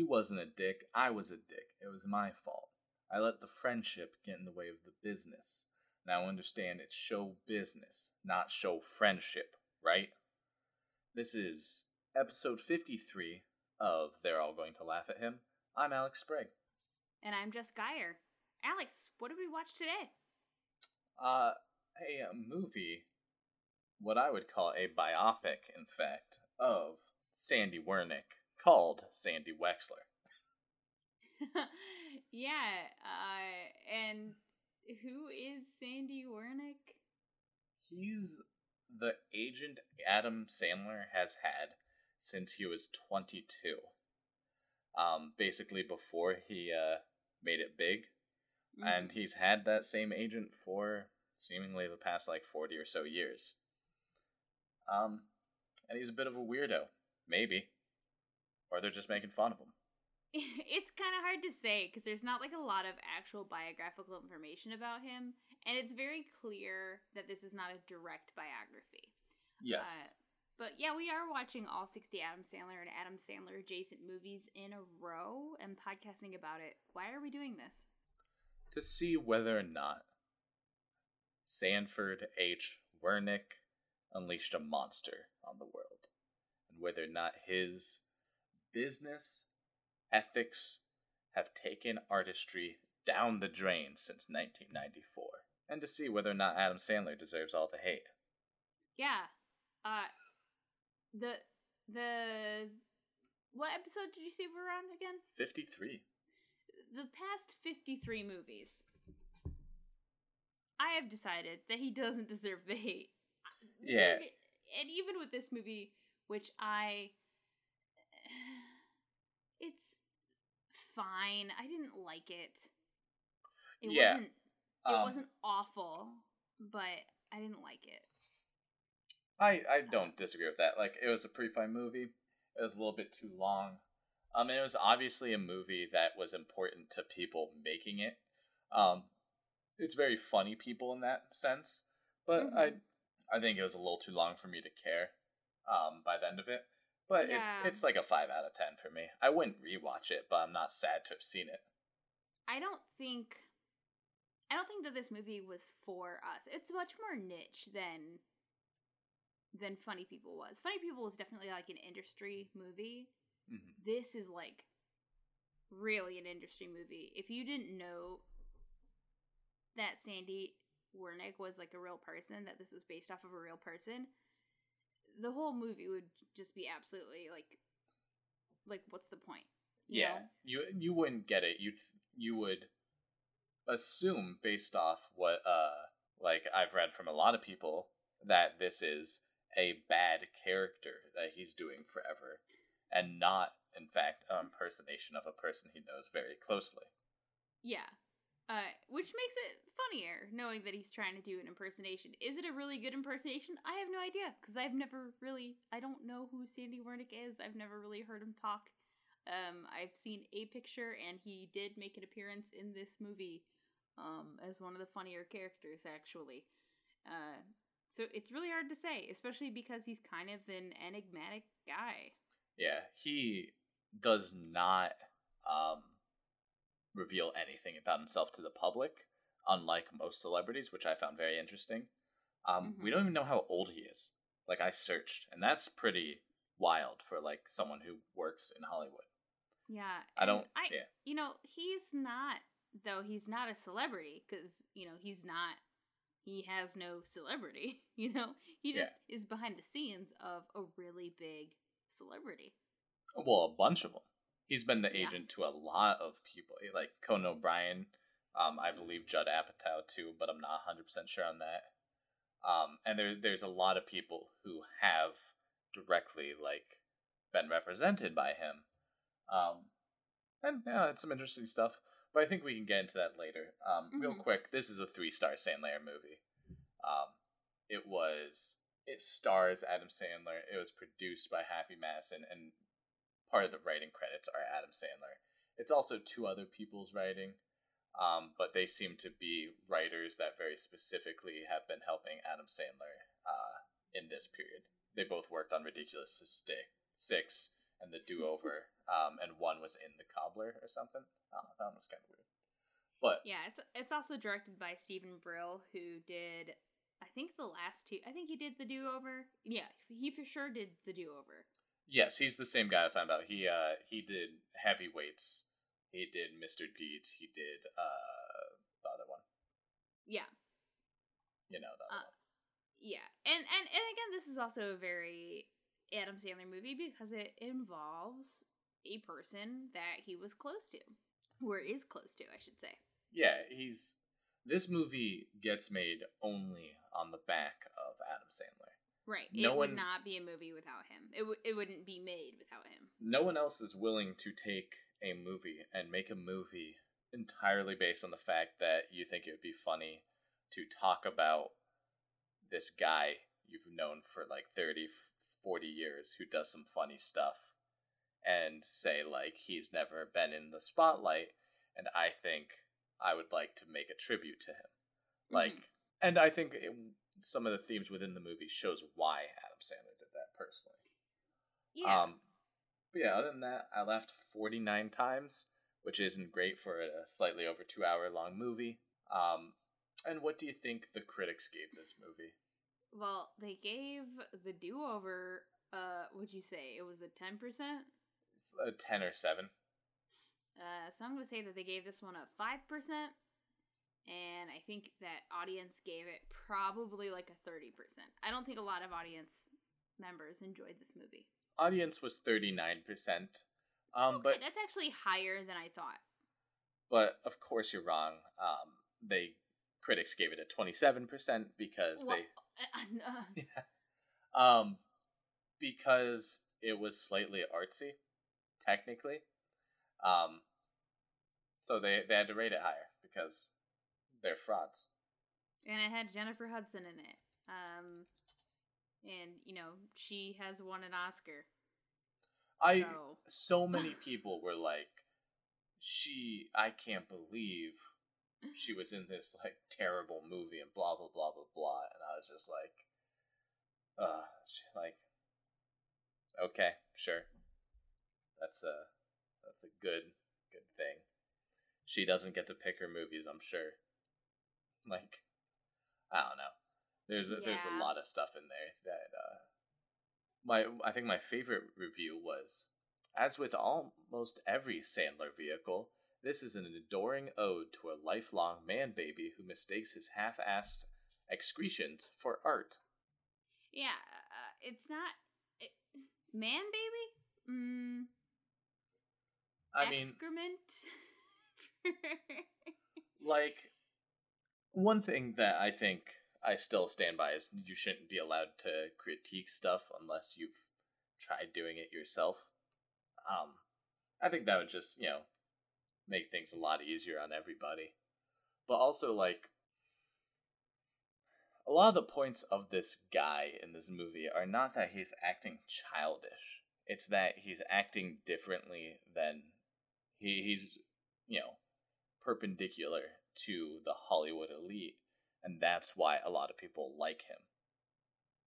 He wasn't a dick. I was a dick. It was my fault. I let the friendship get in the way of the business. Now understand it's show business, not show friendship, right? This is episode 53 of They're All Going to Laugh at Him. I'm Alex Sprague. And I'm Jess Geyer. Alex, what did we watch today? Uh, a movie, what I would call a biopic, in fact, of Sandy Wernick called Sandy Wexler. yeah, uh, and who is Sandy Wernick? He's the agent Adam Sandler has had since he was 22. Um, basically before he uh, made it big. Mm-hmm. And he's had that same agent for seemingly the past like 40 or so years. Um, and he's a bit of a weirdo, maybe. Or they're just making fun of him. It's kind of hard to say because there's not like a lot of actual biographical information about him, and it's very clear that this is not a direct biography. Yes. Uh, but yeah, we are watching all 60 Adam Sandler and Adam Sandler adjacent movies in a row and podcasting about it. Why are we doing this? To see whether or not Sanford H. Wernick unleashed a monster on the world, and whether or not his business ethics have taken artistry down the drain since 1994, and to see whether or not Adam Sandler deserves all the hate. Yeah. Uh, the the what episode did you see we're on again? 53. The past 53 movies I have decided that he doesn't deserve the hate. Yeah. And even with this movie, which I. It's fine. I didn't like it. It yeah. wasn't. It um, wasn't awful, but I didn't like it. I I don't disagree with that. Like it was a pretty fine movie. It was a little bit too long. Um, it was obviously a movie that was important to people making it. Um, it's very funny people in that sense, but mm-hmm. I I think it was a little too long for me to care. Um, by the end of it, but yeah. it's it's like a five out of ten for me. I wouldn't rewatch it, but I'm not sad to have seen it. I don't think I don't think that this movie was for us. It's much more niche than than Funny People was. Funny People was definitely like an industry movie. Mm-hmm. This is like really an industry movie. If you didn't know that Sandy Wernick was like a real person, that this was based off of a real person, the whole movie would just be absolutely like, like what's the point? You yeah, know? you you wouldn't get it. You you would assume based off what uh like I've read from a lot of people that this is a bad character that he's doing forever, and not in fact an impersonation of a person he knows very closely. Yeah, uh, which makes it funnier knowing that he's trying to do an impersonation. Is it a really good impersonation? I have no idea because I've never really, I don't know who Sandy Wernick is. I've never really heard him talk. Um, I've seen a picture and he did make an appearance in this movie um, as one of the funnier characters, actually. Uh, so it's really hard to say, especially because he's kind of an enigmatic guy. Yeah, he does not um, reveal anything about himself to the public, unlike most celebrities, which I found very interesting. Um, mm-hmm. We don't even know how old he is. Like I searched, and that's pretty wild for like someone who works in Hollywood. Yeah, I don't. I, yeah. you know, he's not though. He's not a celebrity because you know he's not. He has no celebrity. You know, he just yeah. is behind the scenes of a really big celebrity. Well, a bunch of them. He's been the agent yeah. to a lot of people, eh, like Conan O'Brien. Um, I believe Judd Apatow too, but I'm not 100 percent sure on that. Um, and there, there's a lot of people who have directly like been represented by him. Um, and yeah, it's some interesting stuff. But I think we can get into that later. Um, mm-hmm. Real quick, this is a three star Sandler movie. Um, it was it stars Adam Sandler. It was produced by Happy Madison, and part of the writing credits are Adam Sandler. It's also two other people's writing, um, but they seem to be writers that very specifically have been helping Adam Sandler uh, in this period. They both worked on Ridiculous Six and the Do Over, um, and one was in the Cobbler or something. Oh, that one was kind of weird. But yeah, it's it's also directed by Steven Brill, who did I think the last two. I think he did the Do Over. Yeah, he for sure did the Do Over. Yes, he's the same guy I was talking about. He uh he did Heavyweights. He did Mr. Deeds. He did uh the other one. Yeah. You know the uh, Yeah, and and and again, this is also a very Adam Sandler movie because it involves a person that he was close to, or is close to, I should say. Yeah, he's this movie gets made only on the back of Adam Sandler. Right. No it would not be a movie without him. It, w- it wouldn't be made without him. No one else is willing to take a movie and make a movie entirely based on the fact that you think it would be funny to talk about this guy you've known for like 30, 40 years who does some funny stuff and say, like, he's never been in the spotlight. And I think I would like to make a tribute to him. Like, mm-hmm. and I think it, some of the themes within the movie shows why Adam Sandler did that personally. Yeah. Um, but yeah, other than that, I laughed 49 times, which isn't great for a slightly over two hour long movie. Um, and what do you think the critics gave this movie? Well, they gave the do over, uh, would you say it was a 10%? It's a 10 or 7. Uh, so I'm going to say that they gave this one a 5%. And I think that audience gave it probably like a 30%. I don't think a lot of audience members enjoyed this movie. Audience was 39%. Um, okay, but that's actually higher than I thought. But of course you're wrong. Um, they critics gave it a 27% because well, they uh, uh, yeah. Um because it was slightly artsy technically. Um so they, they had to rate it higher because they're frauds. And it had Jennifer Hudson in it. Um, and, you know, she has won an Oscar. I so, so many people were like, she, I can't believe she was in this like terrible movie and blah blah blah blah blah, and I was just like, uh, like, okay, sure, that's a that's a good good thing she doesn't get to pick her movies, I'm sure. Like I don't know. There's a, yeah. there's a lot of stuff in there that uh my I think my favorite review was as with almost every Sandler vehicle, this is an adoring ode to a lifelong man baby who mistakes his half-assed excretions for art. Yeah, uh, it's not it, man baby. Mm, I excrement. mean, excrement. like one thing that I think I still stand by is you shouldn't be allowed to critique stuff unless you've tried doing it yourself. Um, I think that would just you know make things a lot easier on everybody. But also like a lot of the points of this guy in this movie are not that he's acting childish. It's that he's acting differently than he, he's you know perpendicular to the Hollywood elite, and that's why a lot of people like him.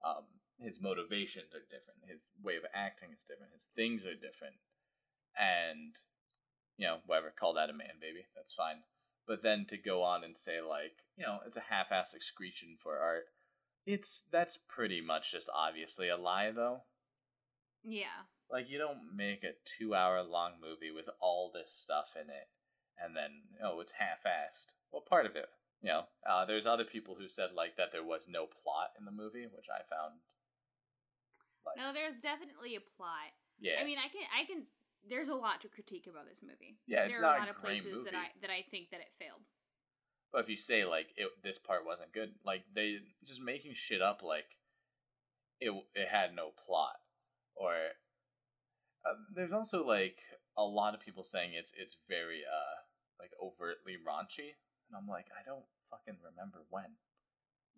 Um, his motivations are different. His way of acting is different. His things are different, and you know, whatever, call that a man baby. That's fine. But then to go on and say like, you know, it's a half-ass excretion for art. It's that's pretty much just obviously a lie, though. Yeah. Like you don't make a two-hour-long movie with all this stuff in it and then oh it's half-assed. Well part of it you know. Uh, there's other people who said like that there was no plot in the movie which i found like, no there's definitely a plot. Yeah. I mean i can i can there's a lot to critique about this movie. Yeah it's there are a lot of places movie. that i that i think that it failed. But if you say like it, this part wasn't good like they just making shit up like it it had no plot. Or uh, there's also like a lot of people saying it's it's very uh like overtly raunchy, and I'm like, I don't fucking remember when.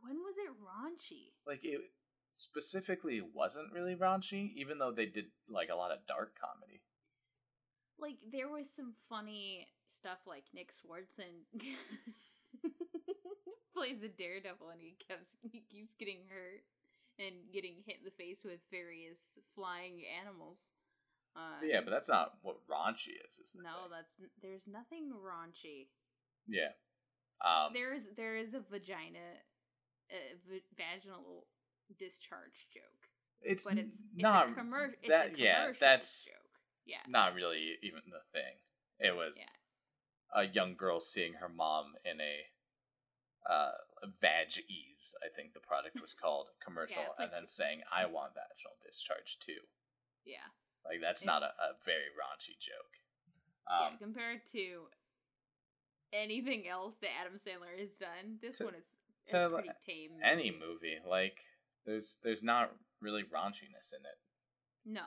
When was it raunchy? Like it specifically wasn't really raunchy, even though they did like a lot of dark comedy. Like there was some funny stuff, like Nick Swardson plays a daredevil, and he keeps he keeps getting hurt and getting hit in the face with various flying animals. Uh, yeah, but that's not what raunchy is. is no, thing. that's there's nothing raunchy. yeah. Um, there is there is a vagina, a v- vaginal discharge joke, it's, but it's, it's not a commer- it's that. a yeah, commercial that's joke. Yeah, not really even the thing. It was Yeah. a young girl seeing her mom in a uh, vag ease, I think the product was called, commercial, it's and like- then saying, "I want vaginal discharge too." yeah, Like that's not a, a very raunchy joke. yeah. Um, Compared to anything else that Adam Sandler has done, this To- one is to pretty tame. any movie, like there's there's not really raunchiness in it. No,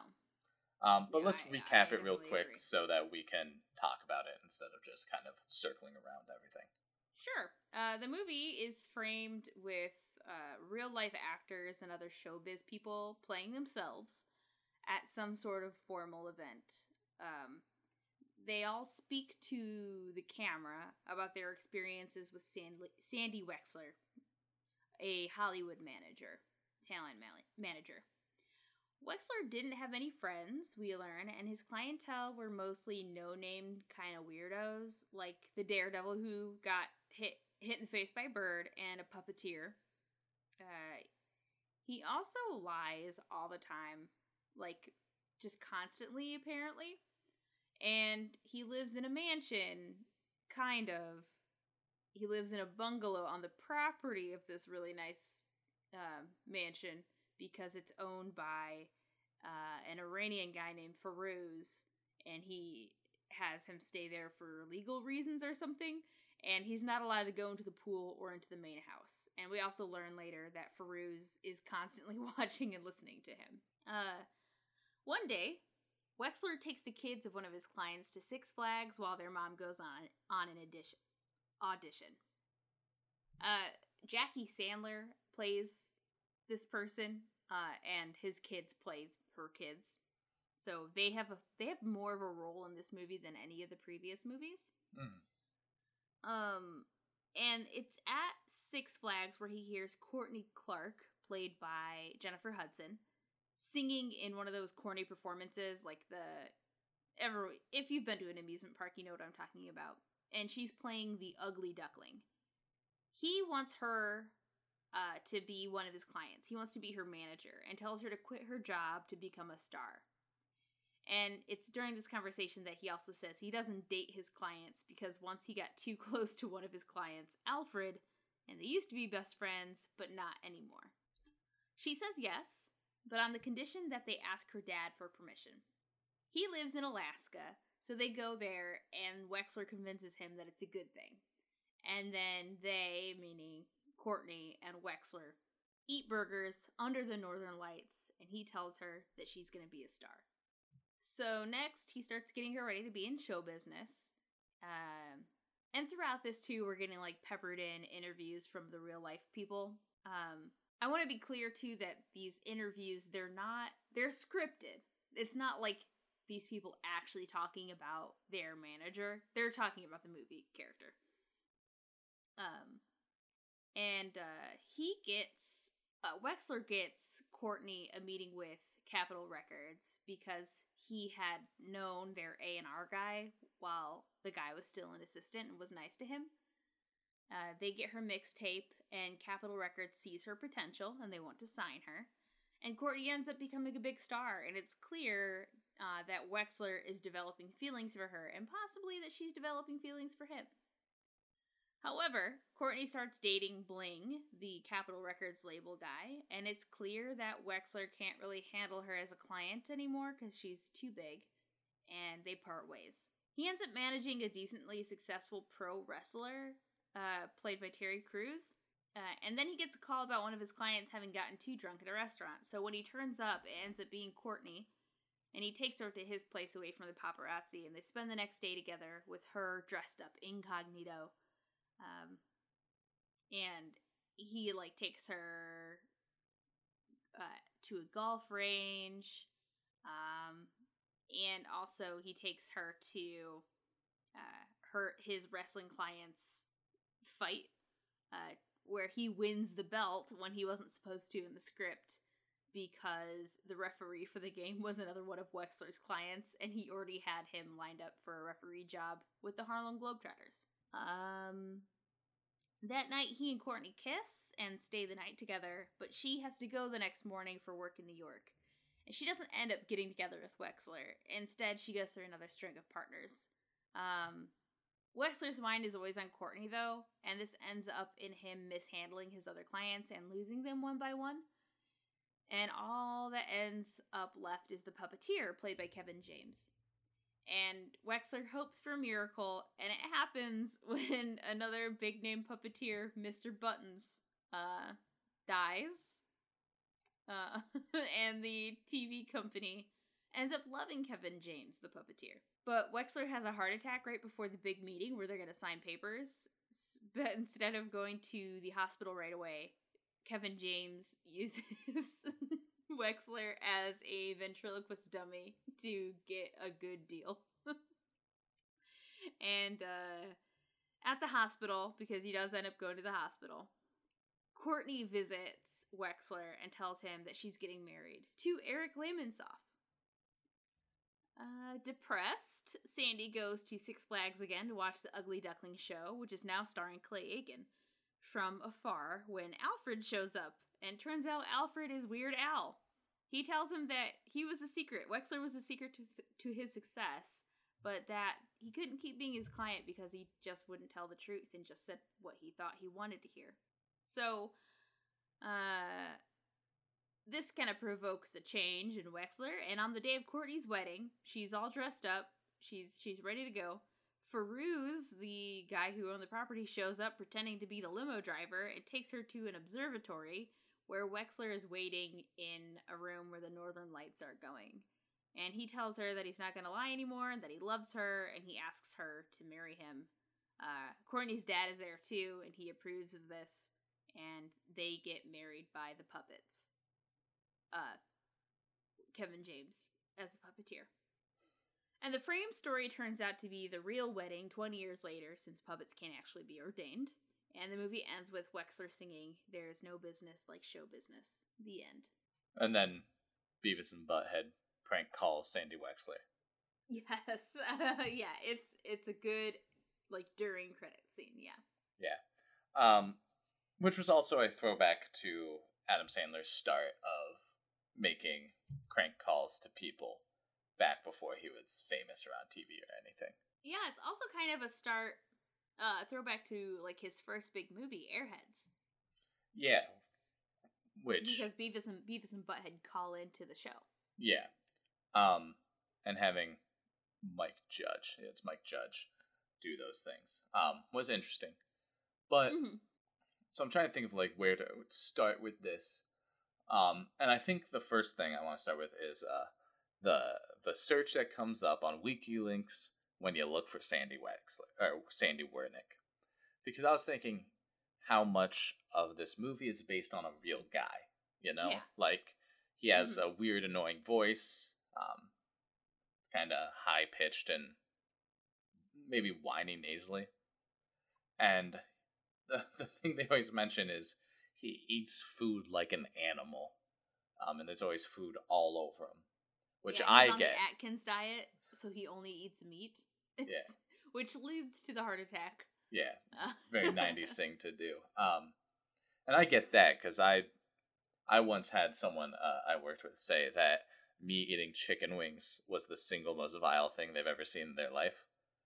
Um, but Yeah, let's I- recap I it real quick agree. so that we can talk about it instead of just kind of circling around everything. Sure. Uh, the movie is framed with uh, real life actors and other showbiz people playing themselves at some sort of formal event. Um, they all speak to the camera about their experiences with Sandy, Wexler, a Hollywood manager, talent ma- manager. Wexler didn't have any friends, we learn, and his clientele were mostly no name kind of weirdos, like the daredevil who got hit hit in the face by a bird and a puppeteer. Uh, he also lies all the time, like just constantly, apparently. And he lives in a mansion, kind of. He lives in a bungalow on the property of this really nice uh, mansion because it's owned by uh, an Iranian guy named Farouz, and he has him stay there for legal reasons or something. And he's not allowed to go into the pool or into the main house. And we also learn later that Farouz is constantly watching and listening to him. Uh, one day, Wexler takes the kids of one of his clients to Six Flags while their mom goes on on an audition. Audition. Uh, Jackie Sandler plays this person, uh, and his kids play her kids. So they have a they have more of a role in this movie than any of the previous movies. Mm. Um, and it's at Six Flags where he hears Courtney Clark, played by Jennifer Hudson, singing in one of those corny performances, like the ever. If you've been to an amusement park, you know what I'm talking about. And she's playing the ugly duckling. He wants her uh, to be one of his clients. He wants to be her manager and tells her to quit her job to become a star. And it's during this conversation that he also says he doesn't date his clients because once he got too close to one of his clients, Alfred, and they used to be best friends, but not anymore. She says yes, but on the condition that they ask her dad for permission. He lives in Alaska, so they go there, and Wexler convinces him that it's a good thing. And then they, meaning Courtney and Wexler, eat burgers under the northern lights, and he tells her that she's going to be a star. So next, he starts getting her ready to be in show business. Um, and throughout this too, we're getting like peppered in interviews from the real life people. Um, I want to be clear too that these interviews they're not they're scripted. It's not like these people actually talking about their manager. They're talking about the movie character. Um, and uh, he gets uh, Wexler gets Courtney a meeting with Capitol Records because he had known their A and R guy while the guy was still an assistant and was nice to him. Uh, they get her mixtape, and Capitol Records sees her potential and they want to sign her. And Courtney ends up becoming a big star, and it's clear uh, that Wexler is developing feelings for her, and possibly that she's developing feelings for him. However, Courtney starts dating Bling, the Capitol Records label guy, and it's clear that Wexler can't really handle her as a client anymore because she's too big, and they part ways. He ends up managing a decently successful pro wrestler, uh, played by Terry Crews, uh, and then he gets a call about one of his clients having gotten too drunk at a restaurant. So when he turns up, it ends up being Courtney, and he takes her to his place away from the paparazzi, and they spend the next day together with her dressed up incognito. Um, and he like takes her uh, to a golf range, um, and also he takes her to uh, her his wrestling clients fight, uh, where he wins the belt when he wasn't supposed to in the script. because the referee for the game was another one of Wexler's clients, and he already had him lined up for a referee job with the Harlem Globetrotters. Um, that night, he and Courtney kiss and stay the night together, but she has to go the next morning for work in New York. And she doesn't end up getting together with Wexler. Instead, she goes through another string of partners. Um, Wexler's mind is always on Courtney, though, and this ends up in him mishandling his other clients and losing them one by one. And all that ends up left is the puppeteer, played by Kevin James. And Wexler hopes for a miracle, and it happens when another big name puppeteer, Mr. Buttons, uh, dies. Uh, and the TV company ends up loving Kevin James, the puppeteer. But Wexler has a heart attack right before the big meeting where they're going to sign papers. But instead of going to the hospital right away, Kevin James uses Wexler as a ventriloquist dummy to get a good deal. and uh, at the hospital, because he does end up going to the hospital, Courtney visits Wexler and tells him that she's getting married to Eric Lamonsoff. Uh, depressed, Sandy goes to Six Flags again to watch the Ugly Duckling show, which is now starring Clay Aiken. From afar, when Alfred shows up, and turns out Alfred is Weird Al. He tells him that he was a secret, Wexler was a secret to, to his success, but that he couldn't keep being his client because he just wouldn't tell the truth and just said what he thought he wanted to hear. So, uh, this kind of provokes a change in Wexler, and on the day of Courtney's wedding, she's all dressed up. She's she's ready to go. Farouz, the guy who owned the property, shows up pretending to be the limo driver and takes her to an observatory where Wexler is waiting in a room where the northern lights are going. And he tells her that he's not going to lie anymore and that he loves her, and he asks her to marry him. Uh, Courtney's dad is there too, and he approves of this, and they get married by the puppets uh, Kevin James as a puppeteer. And the frame story turns out to be the real wedding 20 years later, since puppets can't actually be ordained. And the movie ends with Wexler singing, There's no business like show business. The end. And then Beavis and Butthead prank call Sandy Wexler. Yes. Uh, yeah, it's it's a good like during credit scene, yeah. Yeah. Um which was also a throwback to Adam Sandler's start of making crank calls to people back before he was famous or on TV or anything. Yeah, it's also kind of a start uh throwback to like his first big movie, Airheads. Yeah. Which because Beavis and Beavis and Butthead call into the show. Yeah. Um and having Mike Judge, it's Mike Judge, do those things. Um was interesting. But mm-hmm. so I'm trying to think of like where to start with this. Um, and I think the first thing I want to start with is uh, the the search that comes up on WikiLeaks when you look for Sandy Wexler or Sandy Wernick, because I was thinking how much of this movie is based on a real guy. You know, yeah. like he has mm-hmm. a weird, annoying voice, um, kind of high pitched and maybe whiny nasally, and the the thing they always mention is he eats food like an animal, um, and there's always food all over him, which yeah, I on get. The Atkins diet, so he only eats meat. It's, yeah, which leads to the heart attack. Yeah, it's a very '90s thing to do. Um, and I get that because I, I once had someone uh, I worked with say that me eating chicken wings was the single most vile thing they've ever seen in their life.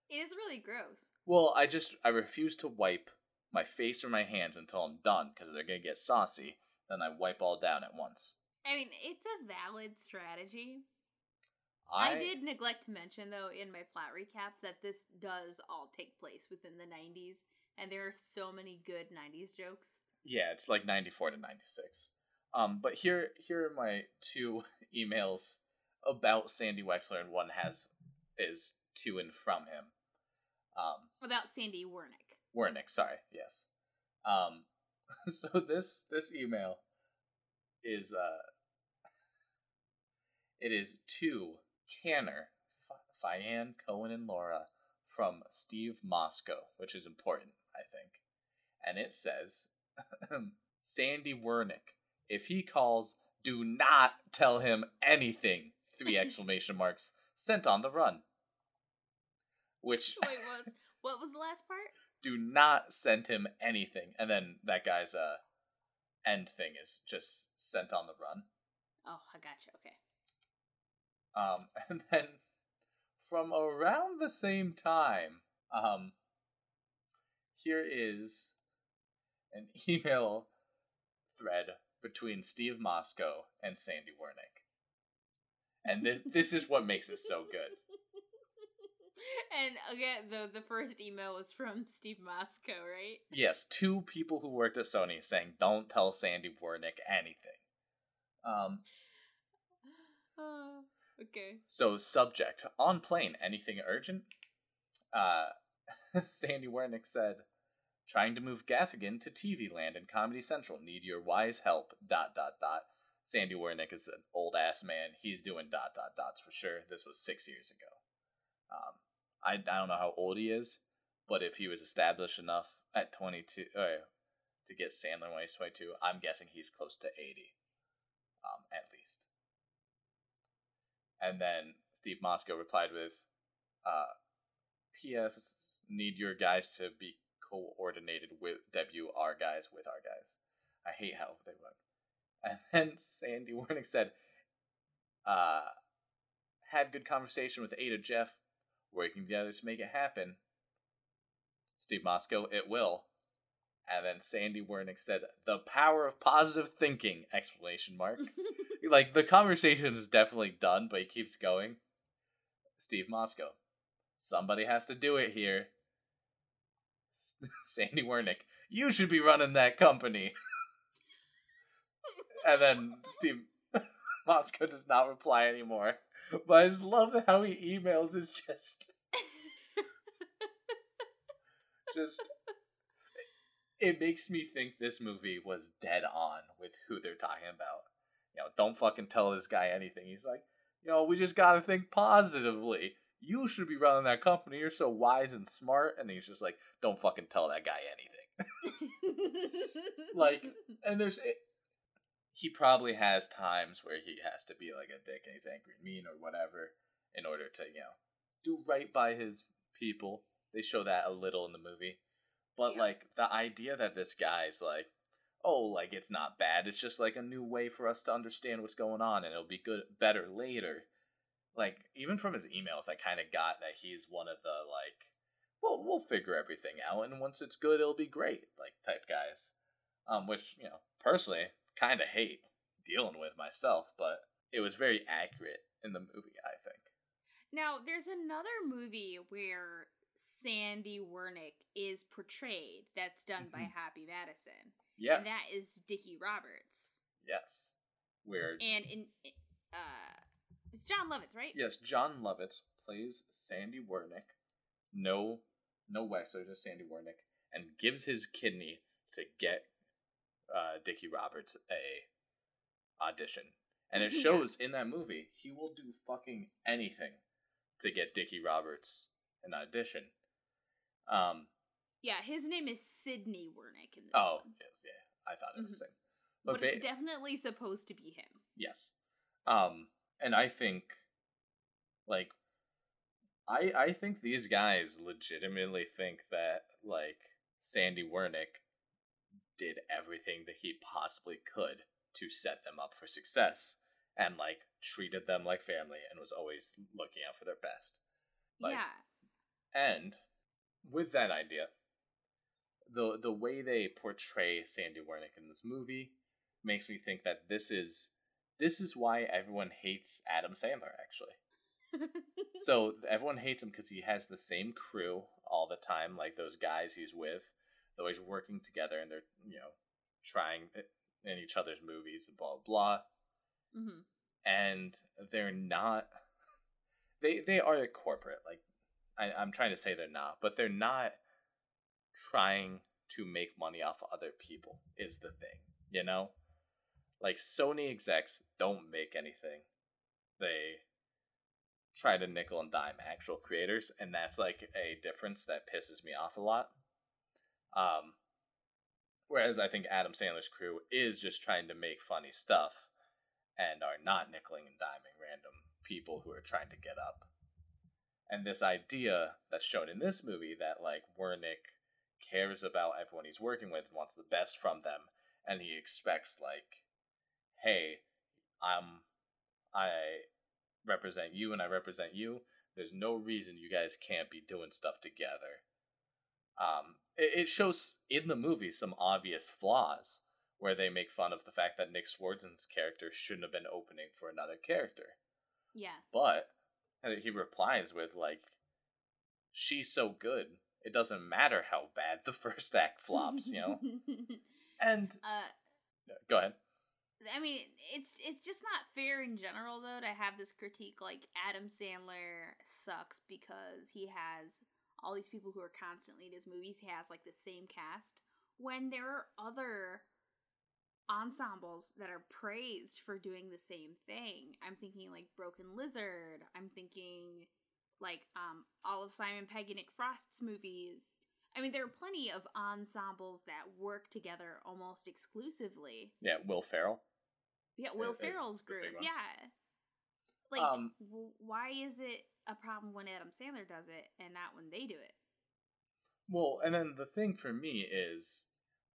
It is really gross. Well, I just I refuse to wipe my face or my hands until I'm done because they're gonna get saucy. Then I wipe all down at once. I mean, it's a valid strategy. I, I did neglect to mention though in my plot recap that this does all take place within the 90s and there are so many good 90s jokes. Yeah, it's like 94 to 96. Um, but here here are my two emails about Sandy Wexler and one has is to and from him. Um, about Sandy Wernick. Wernick, sorry, yes. Um, so this this email is uh, it is to Canner, Fian, Cohen, and Laura from Steve Mosko, which is important, I think, and it says, Sandy Wernick, if he calls, Do not tell him anything. Three exclamation marks. Sent on the run. Which Wait, what was what was the last part? Do not send him anything. And then that guy's uh end thing is just sent on the run. Oh, I gotcha. Okay. Um, and then from around the same time, um, here is an email thread between Steve Mosko and Sandy Wernick. And this, this is what makes it so good. And again, the the first email was from Steve Mosko, right? Yes, two people who worked at Sony saying, "Don't tell Sandy Wernick anything." Um, Uh, okay. so subject on plane, anything urgent? Uh, Sandy Wernick said, "Trying to move Gaffigan to TV Land and Comedy Central. Need your wise help." Dot dot dot. Sandy Wernick is an old ass man. He's doing dot dot dots for sure. This was six years ago. Um, I I don't know how old he is, but if he was established enough at twenty two, uh, to get Sandler when he's twenty two, I'm guessing he's close to eighty, um, at least. And then Steve Mosko replied with, uh, "P.S. Need your guys to be coordinated with WR guys with our guys. I hate how they run." And then Sandy Wernick said, uh, "Had good conversation with Ada Jeff, working together to make it happen." Steve Mosko, it will. And then Sandy Wernick said, "The power of positive thinking!" Explanation mark. like the conversation is definitely done, but he keeps going. Steve Mosko, somebody has to do it here. Sandy Wernick, you should be running that company. and then Steve Mosko does not reply anymore. But I just love how he emails is just just it makes me think this movie was dead on with who they're talking about. You know, don't fucking tell this guy anything. He's like, you know, we just gotta think positively. You should be running that company. You're so wise and smart. And he's just like, don't fucking tell that guy anything. Like, and there's he probably has times where he has to be like a dick and he's angry and mean or whatever in order to you know do right by his people. They show that a little in the movie. But Yeah. like the idea that this guy's like oh like it's not bad. It's just like a new way for us to understand what's going on and it'll be good better later. Like even from his emails i kind of got that he's one of the like well we'll figure everything out and once it's good it'll be great like type guys. Um, which you know personally kind of hate dealing with myself, but it was very accurate in the movie. I think. Now, there's another movie where Sandy Wernick is portrayed that's done by Mhm. Happy Madison. Yes. And that is Dickie Roberts. yes. Where And in uh it's Jon Lovitz, right? yes, Jon Lovitz plays Sandy Wernick. No, no Wexler, just Sandy Wernick, and gives his kidney to get uh, Dickie Roberts a audition. And it shows in that movie he will do fucking anything to get Dickie Roberts an audition. Um, Yeah, his name is Sidney Wernick in this Oh, one. yes, yeah. I thought it was Mhm. the same. But, ba- it's definitely supposed to be him. yes. Um, and I think, like, I I think these guys legitimately think that like Sandy Wernick did everything that he possibly could to set them up for success, and like treated them like family, and was always looking out for their best. Like- yeah. And with that idea, the the way they portray Sandy Wernick in this movie makes me think that this is this is why everyone hates Adam Sandler actually. so everyone hates him because he has the same crew all the time, like those guys he's with. They're always working together and they're you know trying in each other's movies and blah blah. hmm And they're not. They they are a corporate like I, I'm trying to say they're not, but they're not trying to make money off of other people is the thing, you know? Like Sony execs don't make anything. They try to nickel and dime actual creators, and that's like a difference that pisses me off a lot. Um whereas I think Adam Sandler's crew is just trying to make funny stuff and are not nickeling and diming random people who are trying to get up. And this idea that's shown in this movie that like Wernick cares about everyone he's working with and wants the best from them, and he expects like, hey, I'm I represent you and I represent you. There's no reason you guys can't be doing stuff together. Um, it, it shows in the movie some obvious flaws where they make fun of the fact that Nick Swardson's character shouldn't have been opening for another character. Yeah. But he replies with like, "She's so good, it doesn't matter how bad the first act flops," you know. and uh, go ahead. I mean, it's it's just not fair in general though to have this critique like Adam Sandler sucks because he has all these people who are constantly in his movies. He has like the same cast when there are other ensembles that are praised for doing the same thing. I'm thinking like Broken Lizard. I'm thinking like um all of Simon Pegg and Nick Frost's movies. I mean, there are plenty of ensembles that work together almost exclusively. Yeah, Will Ferrell. Yeah, Will Ferrell's group. Yeah. Like, Um, w- why is it a problem when Adam Sandler does it and not when they do it? Well, and then the thing for me is,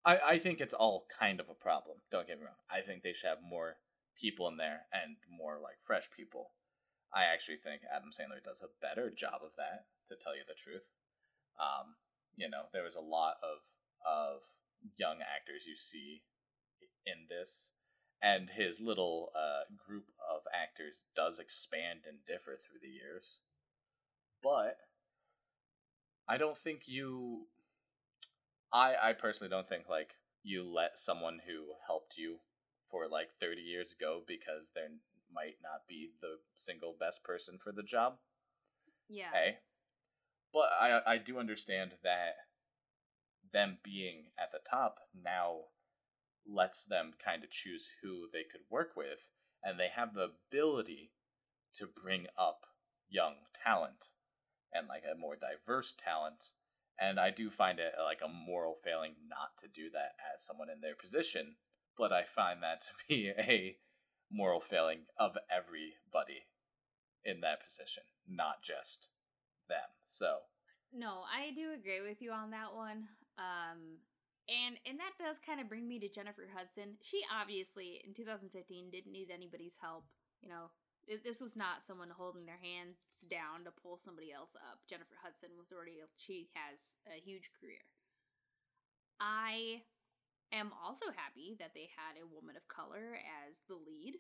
I I think it's all kind of a problem. Don't get me wrong. I think they should have more people in there and more like fresh people. I actually think Adam Sandler does a better job of that. To tell you the truth, um, you know, there was a lot of of young actors you see in this, and his little uh, group of actors does expand and differ through the years, but I don't think you. I I personally don't think like you let someone who helped you for like thirty years go because they might not be the single best person for the job. Yeah. Hey, but I I do understand that them being at the top now lets them kind of choose who they could work with, and they have the ability to bring up young talent and like a more diverse talent. And I do find it like a moral failing not to do that as someone in their position, but I find that to be a moral failing of everybody in that position, not just them. So, No, I do agree with you on that one. Um, and and that does kind of bring me to Jennifer Hudson. She obviously in 2015 didn't need anybody's help. You know, this was not someone holding their hands down to pull somebody else up. Jennifer Hudson was already she has a huge career. I am also happy that they had a woman of color as the lead.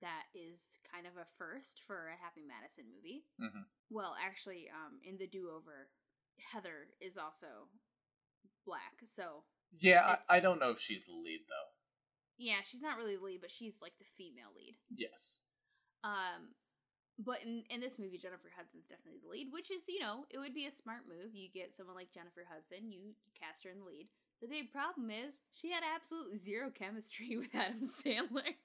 That is kind of a first for a Happy Madison movie. Mhm. Well, actually, um, in the do over, Heather is also black. So yeah, I, I don't know if she's the lead though. yeah, she's not really the lead, but she's like the female lead. Yes. Um, but in in this movie, Jennifer Hudson's definitely the lead, which is you know it would be a smart move. You get someone like Jennifer Hudson, you, you cast her in the lead. The big problem is she had absolutely zero chemistry with Adam Sandler.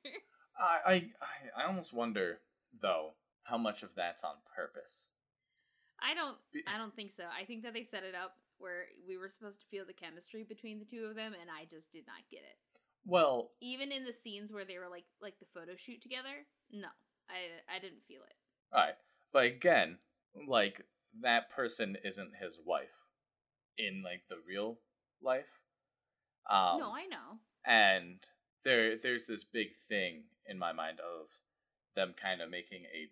I, I I- I almost wonder though how much of that's on purpose. I don't I don't think so. I think that they set it up where we were supposed to feel the chemistry between the two of them, and I just did not get it. Well, Even in the scenes where they were like like the photo shoot together, no, I I didn't feel it. all right, but again, like that person isn't his wife in like the real life. Um, no, I know. and there there's this big thing in my mind of them kind of making a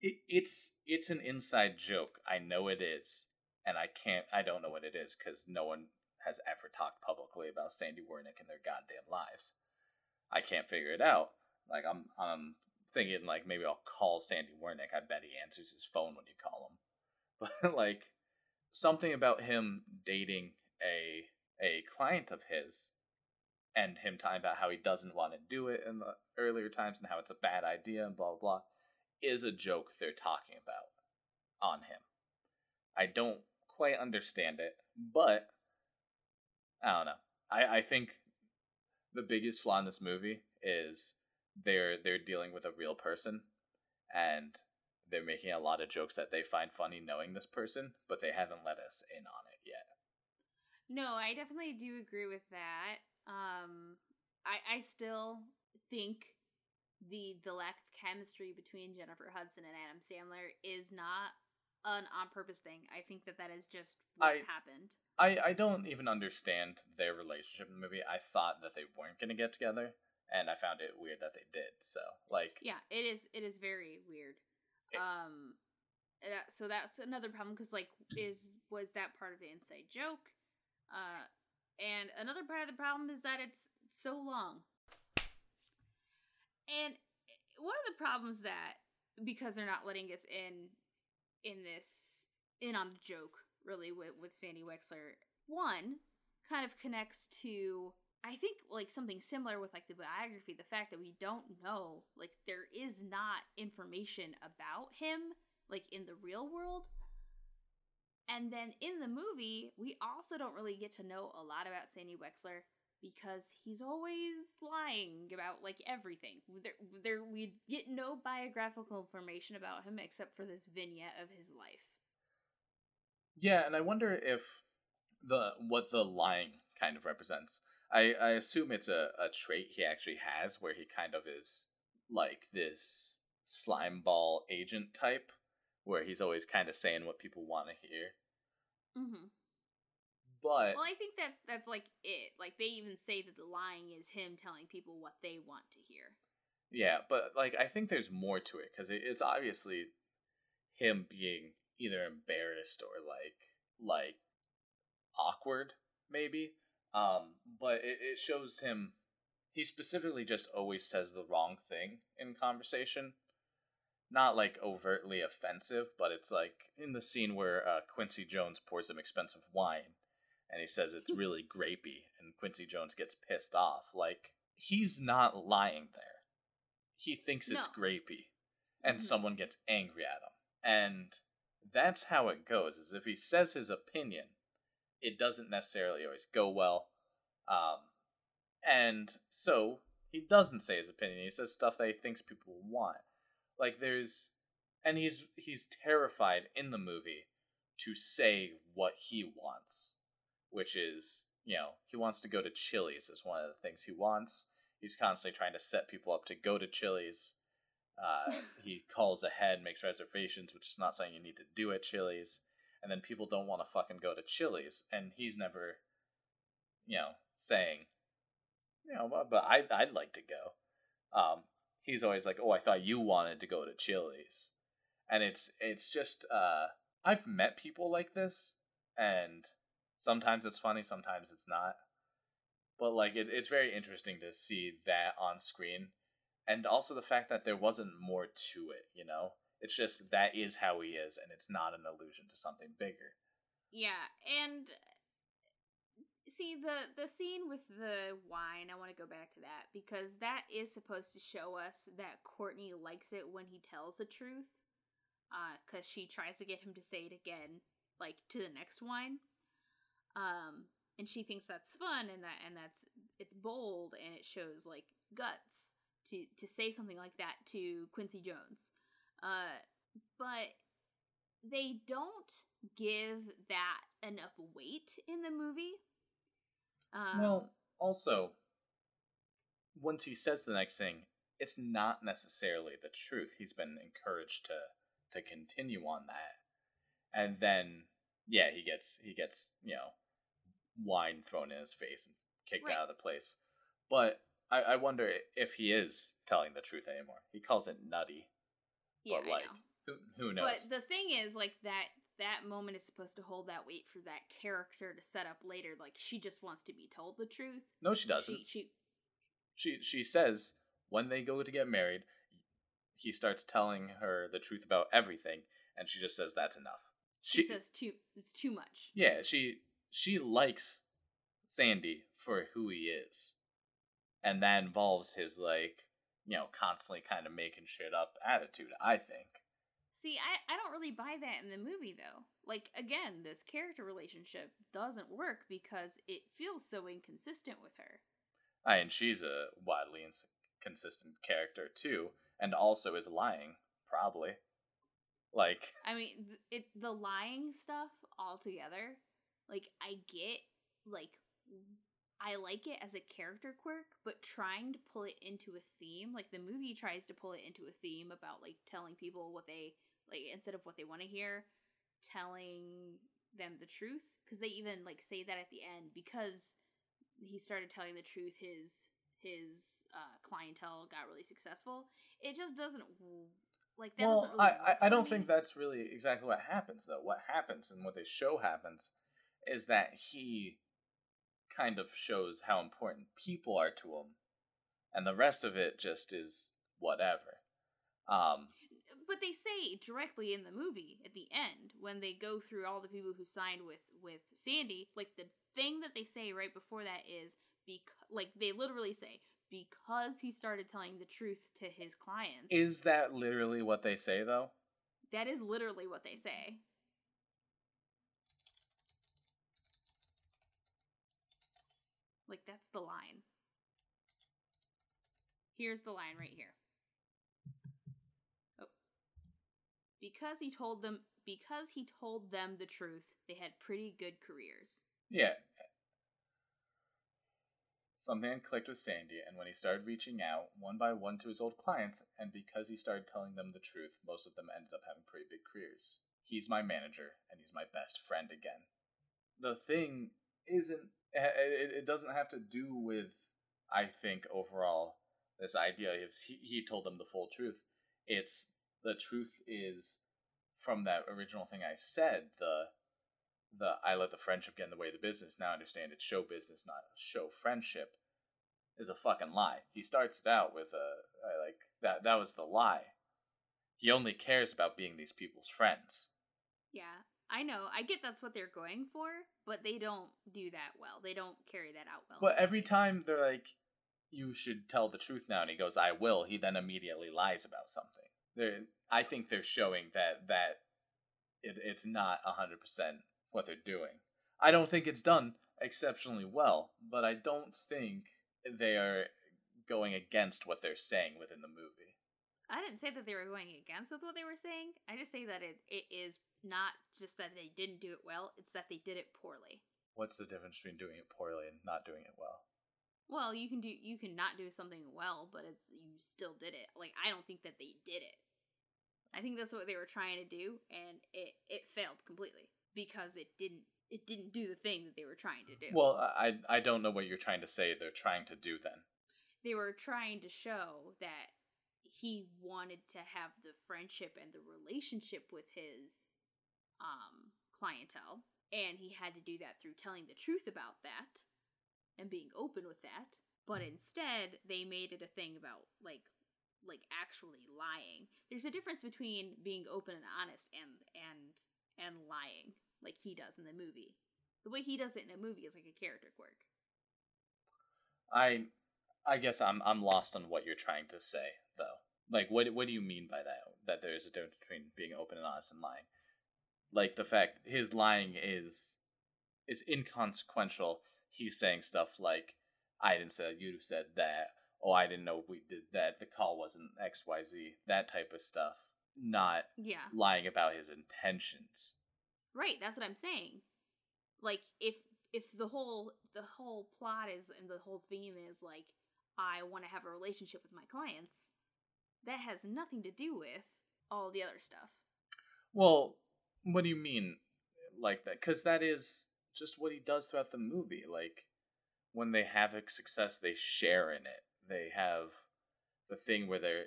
it, it's it's an inside joke i know it is and i can't i don't know what it is because no one has ever talked publicly about sandy wernick in their goddamn lives. I can't figure it out. Like i'm i'm thinking like maybe i'll call sandy wernick. I bet he answers his phone when you call him. But like something about him dating a a client of his and him talking about how he doesn't want to do it in the earlier times and how it's a bad idea and blah blah blah is a joke they're talking about on him. I don't quite understand it, but I don't know. I, I think the biggest flaw in this movie is they're they're dealing with a real person and they're making a lot of jokes that they find funny knowing this person, but they haven't let us in on it yet. No, I definitely do agree with that. Um, I I still think the the lack of chemistry between Jennifer Hudson and Adam Sandler is not an on purpose thing. I think that that is just what I- happened. I I don't even understand their relationship in the movie. I thought that they weren't gonna get together, and I found it weird that they did. So like, Yeah, it is. It is very weird. It- Um, that, so that's another problem because like, is was that part of the inside joke? Uh, and another part of the problem is that it's so long. And one of the problems that because they're not letting us in in this in on the joke really with with Sandy Wexler, one kind of connects to I think like something similar with like the biography, the fact that we don't know, like there is not information about him like in the real world. And then in the movie, we also don't really get to know a lot about Sandy Wexler because he's always lying about like everything. There, there we get no biographical information about him except for this vignette of his life. yeah, and I wonder if the what the lying kind of represents. I I assume it's a a trait he actually has, where he kind of is like this slime ball agent type, where he's always kind of saying what people want to hear. Mm-hmm. But Well, I think that that's like it. Like they even say that the lying is him telling people what they want to hear. Yeah, but like I think there's more to it because it, it's obviously him being either embarrassed or like like awkward, maybe. Um, but it, it shows him he specifically just always says the wrong thing in conversation. Not like overtly offensive, but it's like in the scene where uh, Quincy Jones pours him expensive wine and he says it's really grapey, and Quincy Jones gets pissed off. Like, he's not lying there he thinks it's No. grapey and Mhm. someone gets angry at him and that's how it goes is if he says his opinion it doesn't necessarily always go well um and so he doesn't say his opinion he says stuff that he thinks people want like there's and he's he's terrified in the movie to say what he wants which is you know he wants to go to chili's is one of the things he wants. He's constantly trying to set people up to go to chili's. Uh, he calls ahead makes reservations which is not something you need to do at chili's. And then people don't want to fucking go to chili's. And he's never you know saying you know but, but I, i'd like to go. Um, he's always like oh i thought you wanted to go to chili's. And it's it's just uh, i've met people like this and sometimes it's funny sometimes it's not but like it, it's very interesting to see that on screen and also the fact that there wasn't more to it you know it's just that is how he is and it's not an allusion to something bigger Yeah, and see the the scene with the wine. I want to go back to that because that is supposed to show us that Courtney likes it when he tells the truth. Uh, cuz she tries to get him to say it again like to the next wine. Um and she thinks that's fun and that and that's it's bold and it shows like guts to to say something like that to Quincy Jones. Uh but they don't give that enough weight in the movie. Um, well also once he says the next thing it's not necessarily the truth he's been encouraged to to continue on that and then yeah he gets he gets you know wine thrown in his face and kicked Right. out of the place but I, I wonder if he is telling the truth anymore he calls it nutty yeah, but I like know. who, who knows But the thing is, like that that moment is supposed to hold that weight for that character to set up later. Like she just wants to be told the truth. no she doesn't She she she she says when they go to get married he starts telling her the truth about everything and she just says that's enough she, says too. It's too much. yeah she she likes sandy for who he is and that involves his like you know constantly kind of making shit up attitude i think See, I, I don't really buy that in the movie though. Like again, this character relationship doesn't work because it feels so inconsistent with her. I and she's a wildly inconsistent character too and also is lying probably like I mean, th- it the lying stuff altogether. Like I get like I like it as a character quirk, but trying to pull it into a theme, like the movie tries to pull it into a theme about like telling people what they like instead of what they want to hear, telling them the truth because they even like say that at the end because he started telling the truth his his uh, clientele got really successful. It just doesn't like that. well, doesn't really I, I, I don't me. think that's really exactly what happens, though. What happens and what they show happens is that he kind of shows how important people are to him, and the rest of it just is whatever. Um, but they say directly in the movie at the end when they go through all the people who signed with with Sandy, like the thing that they say right before that is because like they literally say because he started telling the truth to his clients. is that literally what they say, though? that is literally what they say. Like that's the line. Here's the line right here. Oh. Because he told them because he told them the truth, they had pretty good careers. Yeah. Something clicked with Sandy, and when he started reaching out one by one to his old clients, and because he started telling them the truth, most of them ended up having pretty big careers. He's my manager, and he's my best friend again. The thing isn't, it, it doesn't have to do with, I think, overall, this idea of he, he told them the full truth. It's the truth is from that original thing I said, the the I let the friendship get in the way of the business. Now I understand it's show business, not show friendship, is a fucking lie. He starts it out with a like that. That was the lie. He only cares about being these people's friends. Yeah, I know. I get that's what they're going for, but they don't do that well. They don't carry that out well. But every time they're like, "You should tell the truth now," and he goes, "I will," he then immediately lies about something. They're, I think they're showing that that it, it's not hundred percent what they're doing. I don't think it's done exceptionally well, but I don't think they are going against what they're saying within the movie. I didn't say that they were going against with what they were saying. I just say that it, it is not just that they didn't do it well, it's that they did it poorly. What's the difference between doing it poorly and not doing it well? Well, you can do you can not do something well, but it's you still did it. Like I don't think that they did it. I think that's what they were trying to do and it it failed completely because it didn't it didn't do the thing that they were trying to do. Well, I I don't know what you're trying to say. They're trying to do then. they were trying to show that he wanted to have the friendship and the relationship with his um clientele and he had to do that through telling the truth about that and being open with that. But instead they made it a thing about like like actually lying. There's a difference between being open and honest and and and lying like he does in the movie. The way he does it in a movie is like a character quirk. I I guess I'm I'm lost on what you're trying to say though. Like what what do you mean by that? That there's a difference between being open and honest and lying. Like the fact his lying is is inconsequential. He's saying stuff like I didn't say that, you said that. Oh, I didn't know we did that. The call wasn't XYZ. That type of stuff. Not yeah lying about his intentions. Right, that's what I'm saying. Like if if the whole the whole plot is and the whole theme is like I want to have a relationship with my clients, that has nothing to do with all the other stuff. Well, what do you mean like that? Because that is just what he does throughout the movie. Like, when they have a success, they share in it. They have the thing where they're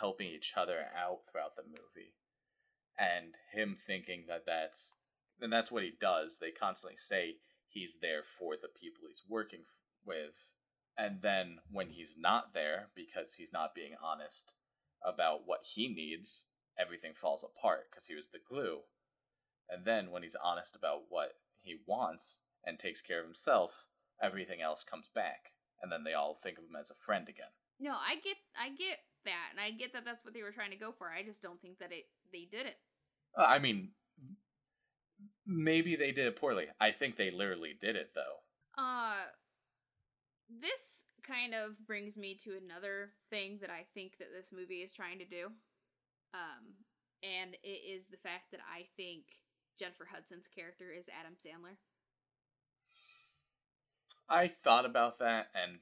helping each other out throughout the movie. And him thinking that that's. And that's what he does. They constantly say he's there for the people he's working with. And then when he's not there, because he's not being honest about what he needs, everything falls apart because he was the glue. And then when he's honest about what he wants and takes care of himself, everything else comes back. And then they all think of him as a friend again. No, I get I get that and I get that that's what they were trying to go for. I just don't think that it they did it. Uh, I mean, maybe they did it poorly. I think they literally did it, though. Uh this kind of brings me to another thing that I think that this movie is trying to do. Um and it is the fact that I think Jennifer Hudson's character is Adam Sandler. I thought about that, and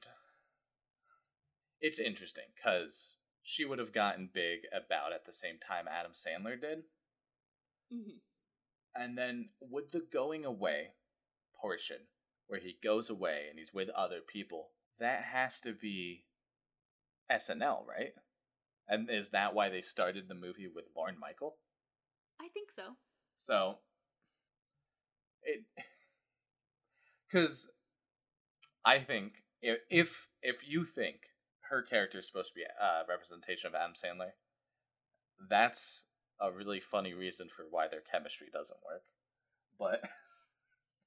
it's interesting because she would have gotten big about at the same time Adam Sandler did. Mm-hmm. And then would the going away portion, where he goes away and he's with other people, that has to be SNL, right? And is that why they started the movie with Lorne Michael? I think so. So it because I think if if if you think her character is supposed to be a representation of Adam Sandler, that's a really funny reason for why their chemistry doesn't work. But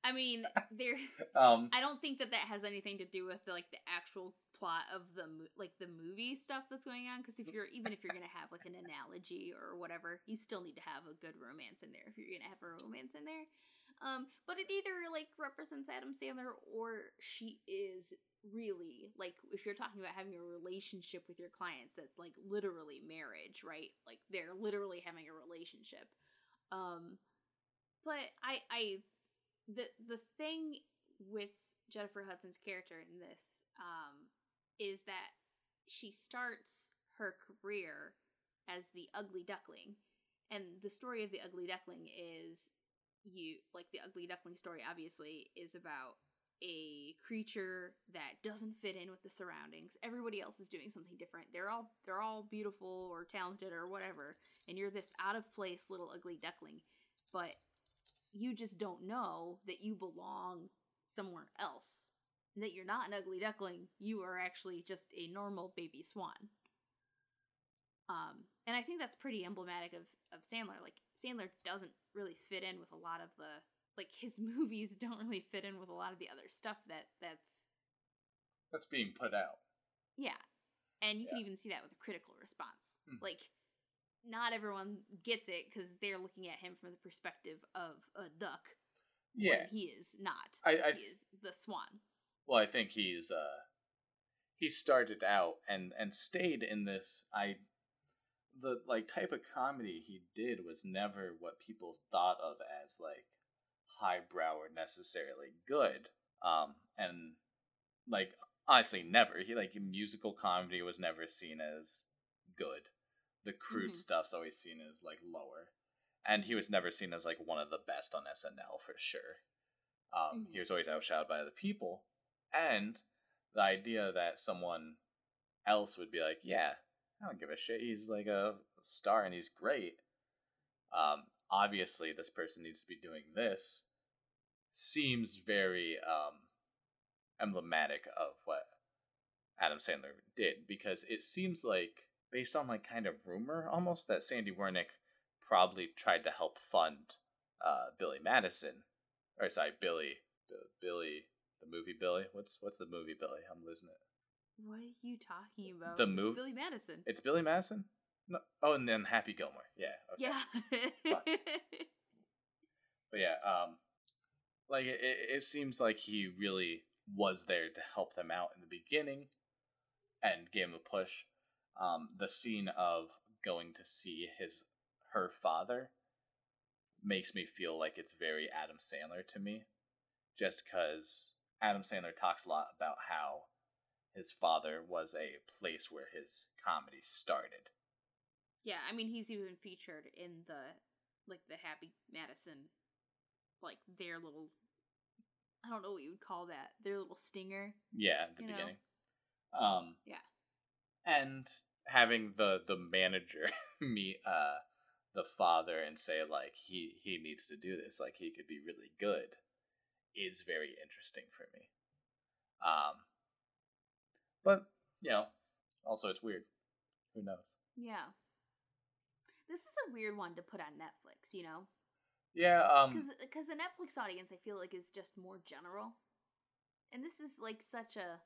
I mean, there. um, I don't think that that has anything to do with the, like the actual plot of the mo- like the movie stuff that's going on. Because if you're even if you're gonna have like an analogy or whatever, you still need to have a good romance in there. If you're gonna have a romance in there, um, but it either like represents Adam Sandler or she is really like if you're talking about having a relationship with your clients that's like literally marriage, right? Like they're literally having a relationship. Um, but I I the the thing with Jennifer Hudson's character in this um, is that she starts her career as the ugly duckling, and the story of the ugly duckling is you like the ugly duckling story. Obviously, is about a creature that doesn't fit in with the surroundings. Everybody else is doing something different. They're all they're all beautiful or talented or whatever, and you're this out of place little ugly duckling. But you just don't know that you belong somewhere else. That you're not an ugly duckling, you are actually just a normal baby swan. Um, and I think that's pretty emblematic of, of Sandler. Like, Sandler doesn't really fit in with a lot of the, like, his movies don't really fit in with a lot of the other stuff that that's. That's being put out. Yeah. And you Yeah. can even see that with a critical response. Mhm. Like, not everyone gets it because they're looking at him from the perspective of a duck Yeah, when he is not. I, I he is the swan. well, I think he's uh he started out and and stayed in this. I the like type of comedy he did was never what people thought of as like highbrow or necessarily good. Um, and like honestly, never. He like musical comedy was never seen as good. The crude Mhm. stuff's always seen as like lower, and he was never seen as like one of the best on SNL for sure. Um, He Mhm. was always outshouted by other people, and the idea that someone else would be like, "Yeah, I don't give a shit. He's like a star and he's great." Um, obviously, this person needs to be doing this. Seems very um, emblematic of what Adam Sandler did because it seems like based on like kind of rumor almost that Sandy Wernick probably tried to help fund uh, Billy Madison or sorry Billy Billy the movie Billy what's what's the movie Billy I'm losing it What are you talking about? The movie Billy Madison. it's Billy Madison no oh and then Happy Gilmore yeah okay. Yeah. but yeah um like it, it it seems like he really was there to help them out in the beginning and gave them a push um the scene of going to see his her father makes me feel like it's very adam sandler to me just because adam sandler talks a lot about how his father was a place where his comedy started yeah, I mean he's even featured in the like the Happy Madison like their little I don't know what you would call that. Their little stinger. Yeah, at the know? beginning. Um Yeah. And having the the manager meet uh the father and say like he he needs to do this, like he could be really good is very interesting for me. Um but, you know, also it's weird. Who knows? Yeah. This is a weird one to put on Netflix, you know? Yeah, um cuz the Netflix audience I feel like is just more general. And this is like such a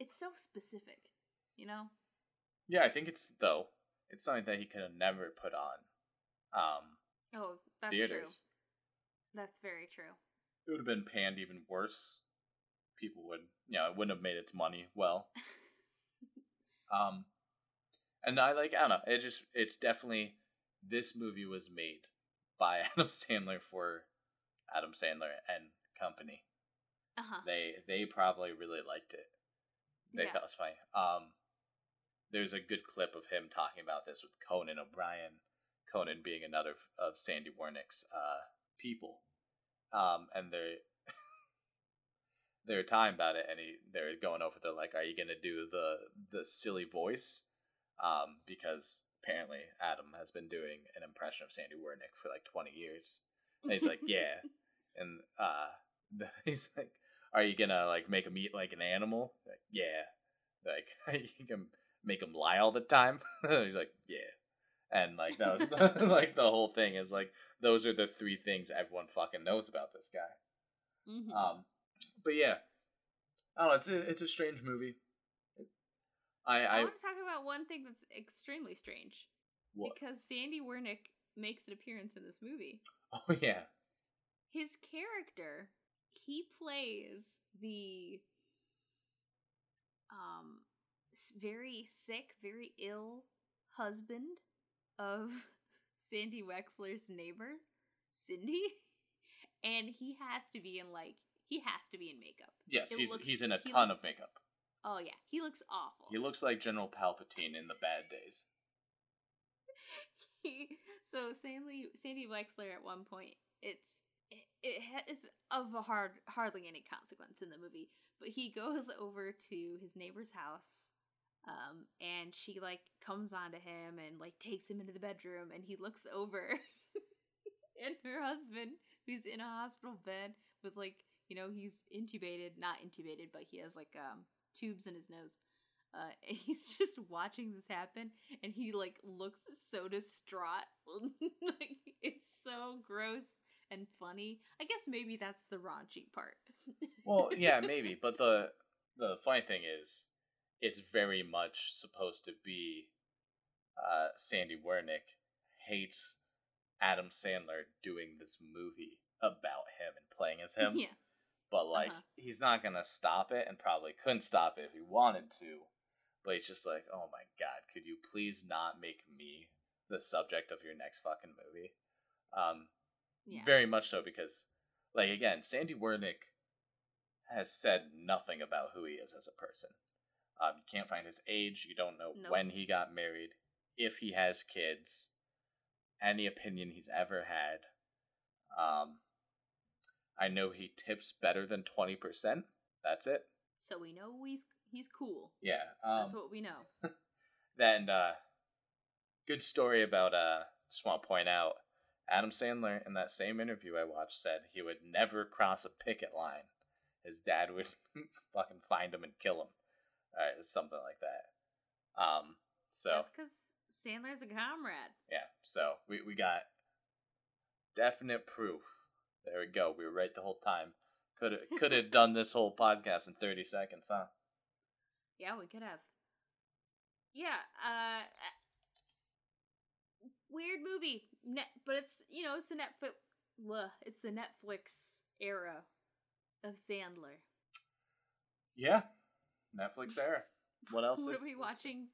it's so specific, you know? Yeah, I think it's though it's something that he could have never put on um Oh, that's theaters. true. That's very true. It would have been panned even worse. People would, you know, it wouldn't have made its money well. Um, and I like, I don't know, it just, it's definitely, this movie was made by Adam Sandler for Adam Sandler and company. Uh-huh. They they probably really liked it. They Yeah. thought it was funny. Um, there's a good clip of him talking about this with Conan O'Brien. Conan being another f- of Sandy Wernick's uh, people, um, and they're they're talking about it, and he, they're going over. They're like, "Are you gonna do the the silly voice?" Um, because apparently Adam has been doing an impression of Sandy Wernick for like twenty years. And he's like, "Yeah," and uh, he's like, "Are you gonna like make him eat like an animal?" Like, yeah. Like you can make him lie all the time. he's like, "Yeah," and like that was like the whole thing is like those are the three things everyone fucking knows about this guy. Mhm. Um, but yeah, I don't know. It's a, it's a strange movie. I I, I want to talk about one thing that's extremely strange what? because Sandy Wernick makes an appearance in this movie. Oh yeah, His character, he plays the um very sick, very ill husband of Sandy Wexler's neighbor, Cindy, and he has to be in like he has to be in makeup. yes. It he's looks- he's in a ton looks- of makeup. Oh yeah, he looks awful. He looks like General Palpatine in the bad days. he so Sandy Sandy Wexler at one point it's it, it of a hard hardly any consequence in the movie but he goes over to his neighbor's house um and she like comes onto him and like takes him into the bedroom and he looks over and her husband who's in a hospital bed with like you know he's intubated not intubated but he has like um tubes in his nose uh, and he's just watching this happen and he like looks so distraught. Like it's so gross and funny. I guess maybe that's the raunchy part. Well, yeah, maybe, but the the funny thing is, it's very much supposed to be uh, Sandy Wernick hates Adam Sandler doing this movie about him and playing as him. yeah. But like Uh-huh. he's not gonna stop it and probably couldn't stop it if he wanted to. But he's just like oh my god could you please not make me the subject of your next fucking movie? Um yeah. very much so because like again sandy wernick has said nothing about who he is as a person um, you can't find his age you don't know Nope. when he got married if he has kids any opinion he's ever had um I know he tips better than 20%. That's it. so we know he's he's cool Yeah. Um, that's what we know then, uh, good story about, uh, just want to point out Adam Sandler in that same interview I watched said he would never cross a picket line. His dad would fucking find him and kill him. Uh, something like that. Um, so, that's because sandler's a comrade yeah. So, we, we got definite proof. There we go. We were right the whole time. Could have could have done this whole podcast in 30 seconds, huh? yeah we could have yeah uh weird movie Net, but it's you know it's the netflix bleh, it's the netflix era of sandler Yeah. Netflix era. What else what is are we watching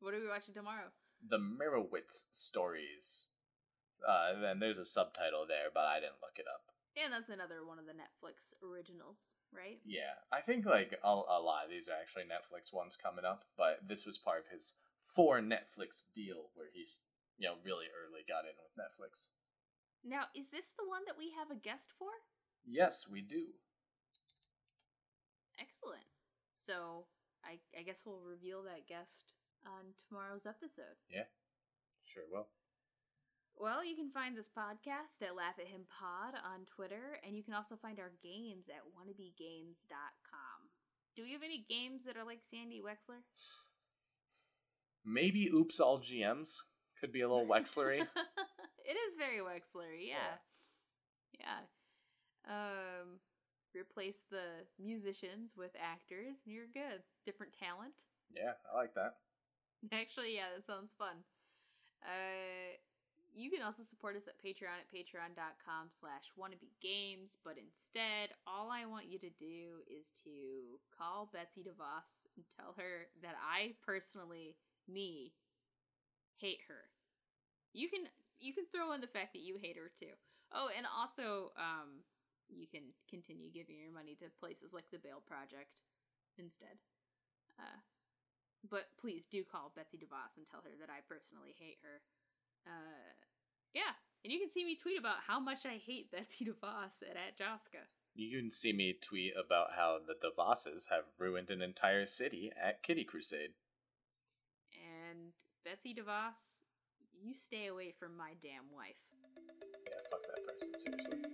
what are we watching tomorrow The Meyerowitz stories. Uh, then there's a subtitle there, but I didn't look it up. and that's another one of the netflix originals right Yeah, I think like a, a lot of these are actually Netflix ones coming up, but this was part of his for Netflix deal where he's you know really early got in with Netflix. now is this the one that we have a guest for Yes, we do. excellent so i i guess we'll reveal that guest on tomorrow's episode Yeah, Sure will. Well, you can find this podcast at Laugh at Him Pod on Twitter, and you can also find our games at wannabegames.com. Do we have any games that are like Sandy Wexler? Maybe Oops All GMs could be a little Wexlery. it is very Wexlery, yeah. Yeah. Um replace the musicians with actors and you're good. Different talent. yeah, I like that. Actually, yeah, that sounds fun. Uh, you can also support us at Patreon at patreon.com slash wannabegames, but instead, all I want you to do is to call Betsy DeVos and tell her that I personally, me, hate her. You can you can throw in the fact that you hate her too. Oh, and also, um, you can continue giving your money to places like the Bail Project instead. Uh, but please do call Betsy DeVos and tell her that I personally hate her. Uh, yeah, and you can see me tweet about how much I hate Betsy DeVos at, at Joska. You can see me tweet about how the DeVosses have ruined an entire city at Kitty Crusade. And Betsy DeVos, you stay away from my damn wife. Yeah, fuck that person, seriously.